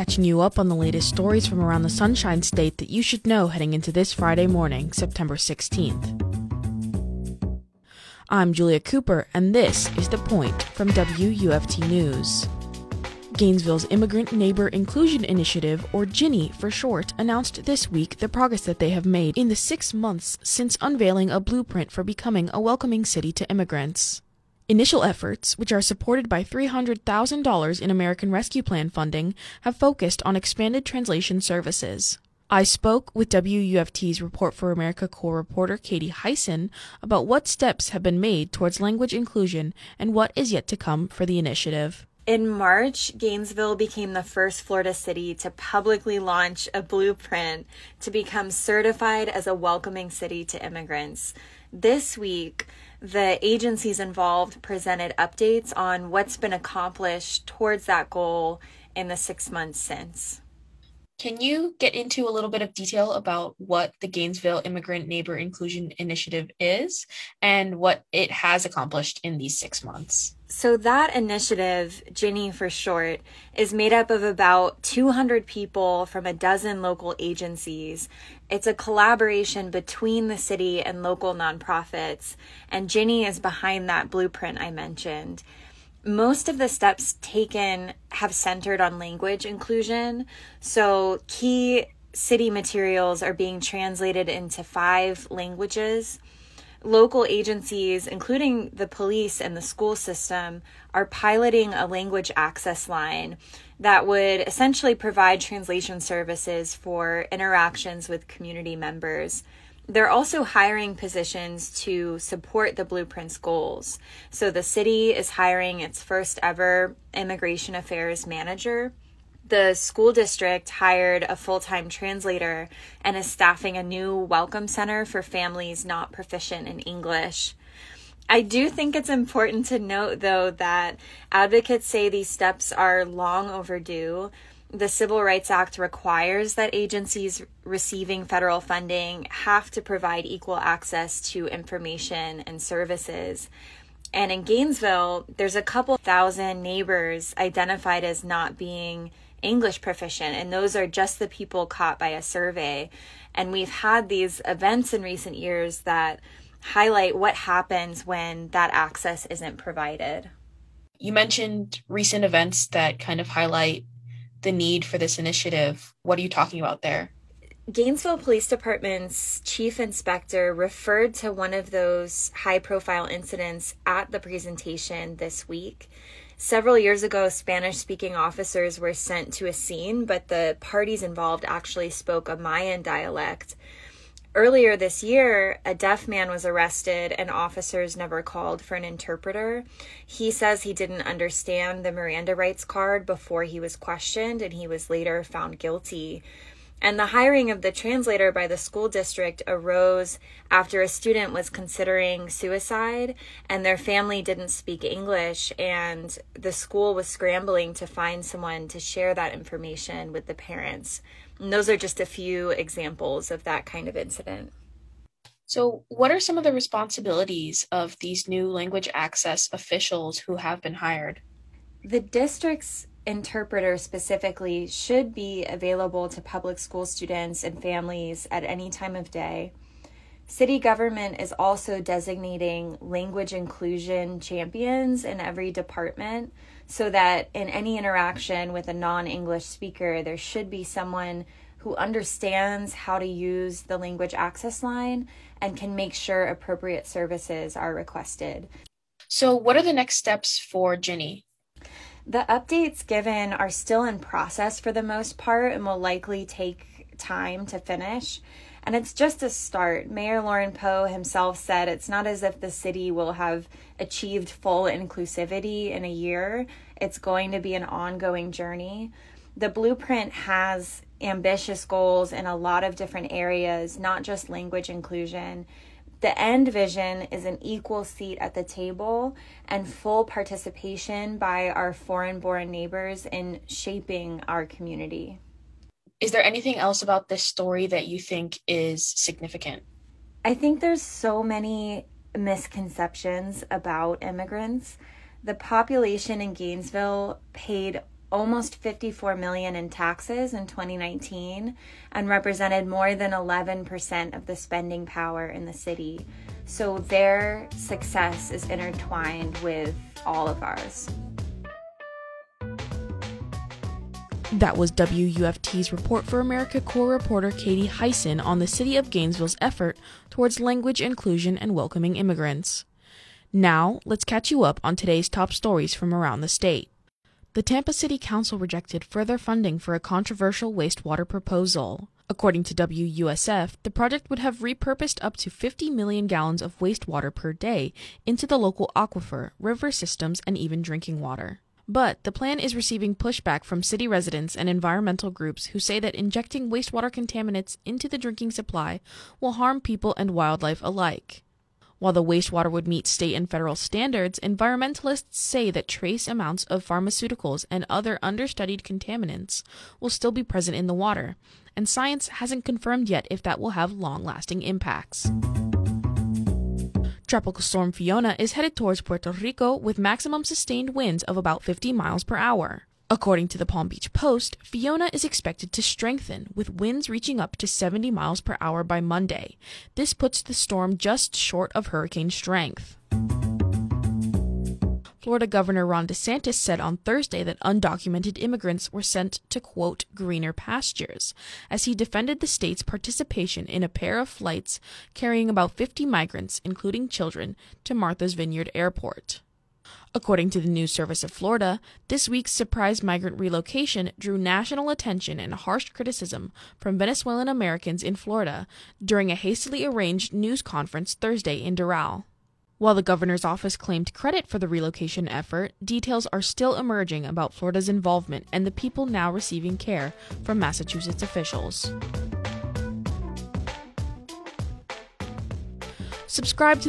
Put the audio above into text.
catching you up on the latest stories from around the Sunshine State that you should know heading into this Friday morning, September 16th. I'm Julia Cooper, and this is The Point from WUFT News. Gainesville's Immigrant Neighbor Inclusion Initiative, or GINI for short, announced this week the progress that they have made in the six months since unveiling a blueprint for becoming a welcoming city to immigrants. Initial efforts, which are supported by $300,000 in American Rescue Plan funding, have focused on expanded translation services. I spoke with WUFT's Report for America Corps reporter Katie Hyson about what steps have been made towards language inclusion and what is yet to come for the initiative. In March, Gainesville became the first Florida city to publicly launch a blueprint to become certified as a welcoming city to immigrants. This week, the agencies involved presented updates on what's been accomplished towards that goal in the six months since. Can you get into a little bit of detail about what the Gainesville Immigrant Neighbor Inclusion Initiative is and what it has accomplished in these six months? So, that initiative, GINI for short, is made up of about 200 people from a dozen local agencies. It's a collaboration between the city and local nonprofits, and GINI is behind that blueprint I mentioned most of the steps taken have centered on language inclusion. So, key city materials are being translated into five languages. Local agencies, including the police and the school system, are piloting a language access line that would essentially provide translation services for interactions with community members they're also hiring positions to support the blueprint's goals. So the city is hiring its first ever immigration affairs manager. The school district hired a full time translator and is staffing a new welcome center for families not proficient in English. I do think it's important to note, though, that advocates say these steps are long overdue the Civil Rights Act requires that agencies receiving federal funding have to provide equal access to information and services. And in Gainesville, there's a couple thousand neighbors identified as not being English proficient, and those are just the people caught by a survey. And we've had these events in recent years that highlight what happens when that access isn't provided. You mentioned recent events that kind of highlight the need for this initiative. What are you talking about there? Gainesville Police Department's chief inspector referred to one of those high profile incidents at the presentation this week. Several years ago, Spanish speaking officers were sent to a scene, but the parties involved actually spoke a Mayan dialect. Earlier this year, a deaf man was arrested and officers never called for an interpreter. He says he didn't understand the Miranda rights card before he was questioned and he was later found guilty. And the hiring of the translator by the school district arose after a student was considering suicide and their family didn't speak English, and the school was scrambling to find someone to share that information with the parents. And those are just a few examples of that kind of incident. So, what are some of the responsibilities of these new language access officials who have been hired? The district's interpreter specifically should be available to public school students and families at any time of day. City government is also designating language inclusion champions in every department so that in any interaction with a non English speaker, there should be someone who understands how to use the language access line and can make sure appropriate services are requested. So, what are the next steps for GINI? The updates given are still in process for the most part and will likely take time to finish. And it's just a start. Mayor Lauren Poe himself said it's not as if the city will have achieved full inclusivity in a year. It's going to be an ongoing journey. The blueprint has ambitious goals in a lot of different areas, not just language inclusion. The end vision is an equal seat at the table and full participation by our foreign born neighbors in shaping our community. Is there anything else about this story that you think is significant? I think there's so many misconceptions about immigrants. The population in Gainesville paid almost 54 million in taxes in 2019 and represented more than 11% of the spending power in the city. So their success is intertwined with all of ours. That was Report for America Corps reporter Katie Hyson on the City of Gainesville's effort towards language inclusion and welcoming immigrants. Now, let's catch you up on today's top stories from around the state. The Tampa City Council rejected further funding for a controversial wastewater proposal. According to WUSF, the project would have repurposed up to 50 million gallons of wastewater per day into the local aquifer, river systems, and even drinking water. But the plan is receiving pushback from city residents and environmental groups who say that injecting wastewater contaminants into the drinking supply will harm people and wildlife alike. While the wastewater would meet state and federal standards, environmentalists say that trace amounts of pharmaceuticals and other understudied contaminants will still be present in the water, and science hasn't confirmed yet if that will have long lasting impacts. Tropical Storm Fiona is headed towards Puerto Rico with maximum sustained winds of about 50 miles per hour. According to the Palm Beach Post, Fiona is expected to strengthen with winds reaching up to 70 miles per hour by Monday. This puts the storm just short of hurricane strength. Florida Governor Ron DeSantis said on Thursday that undocumented immigrants were sent to, quote, greener pastures, as he defended the state's participation in a pair of flights carrying about 50 migrants, including children, to Martha's Vineyard Airport. According to the News Service of Florida, this week's surprise migrant relocation drew national attention and harsh criticism from Venezuelan Americans in Florida during a hastily arranged news conference Thursday in Doral. While the governor's office claimed credit for the relocation effort, details are still emerging about Florida's involvement and the people now receiving care from Massachusetts officials. Subscribe to the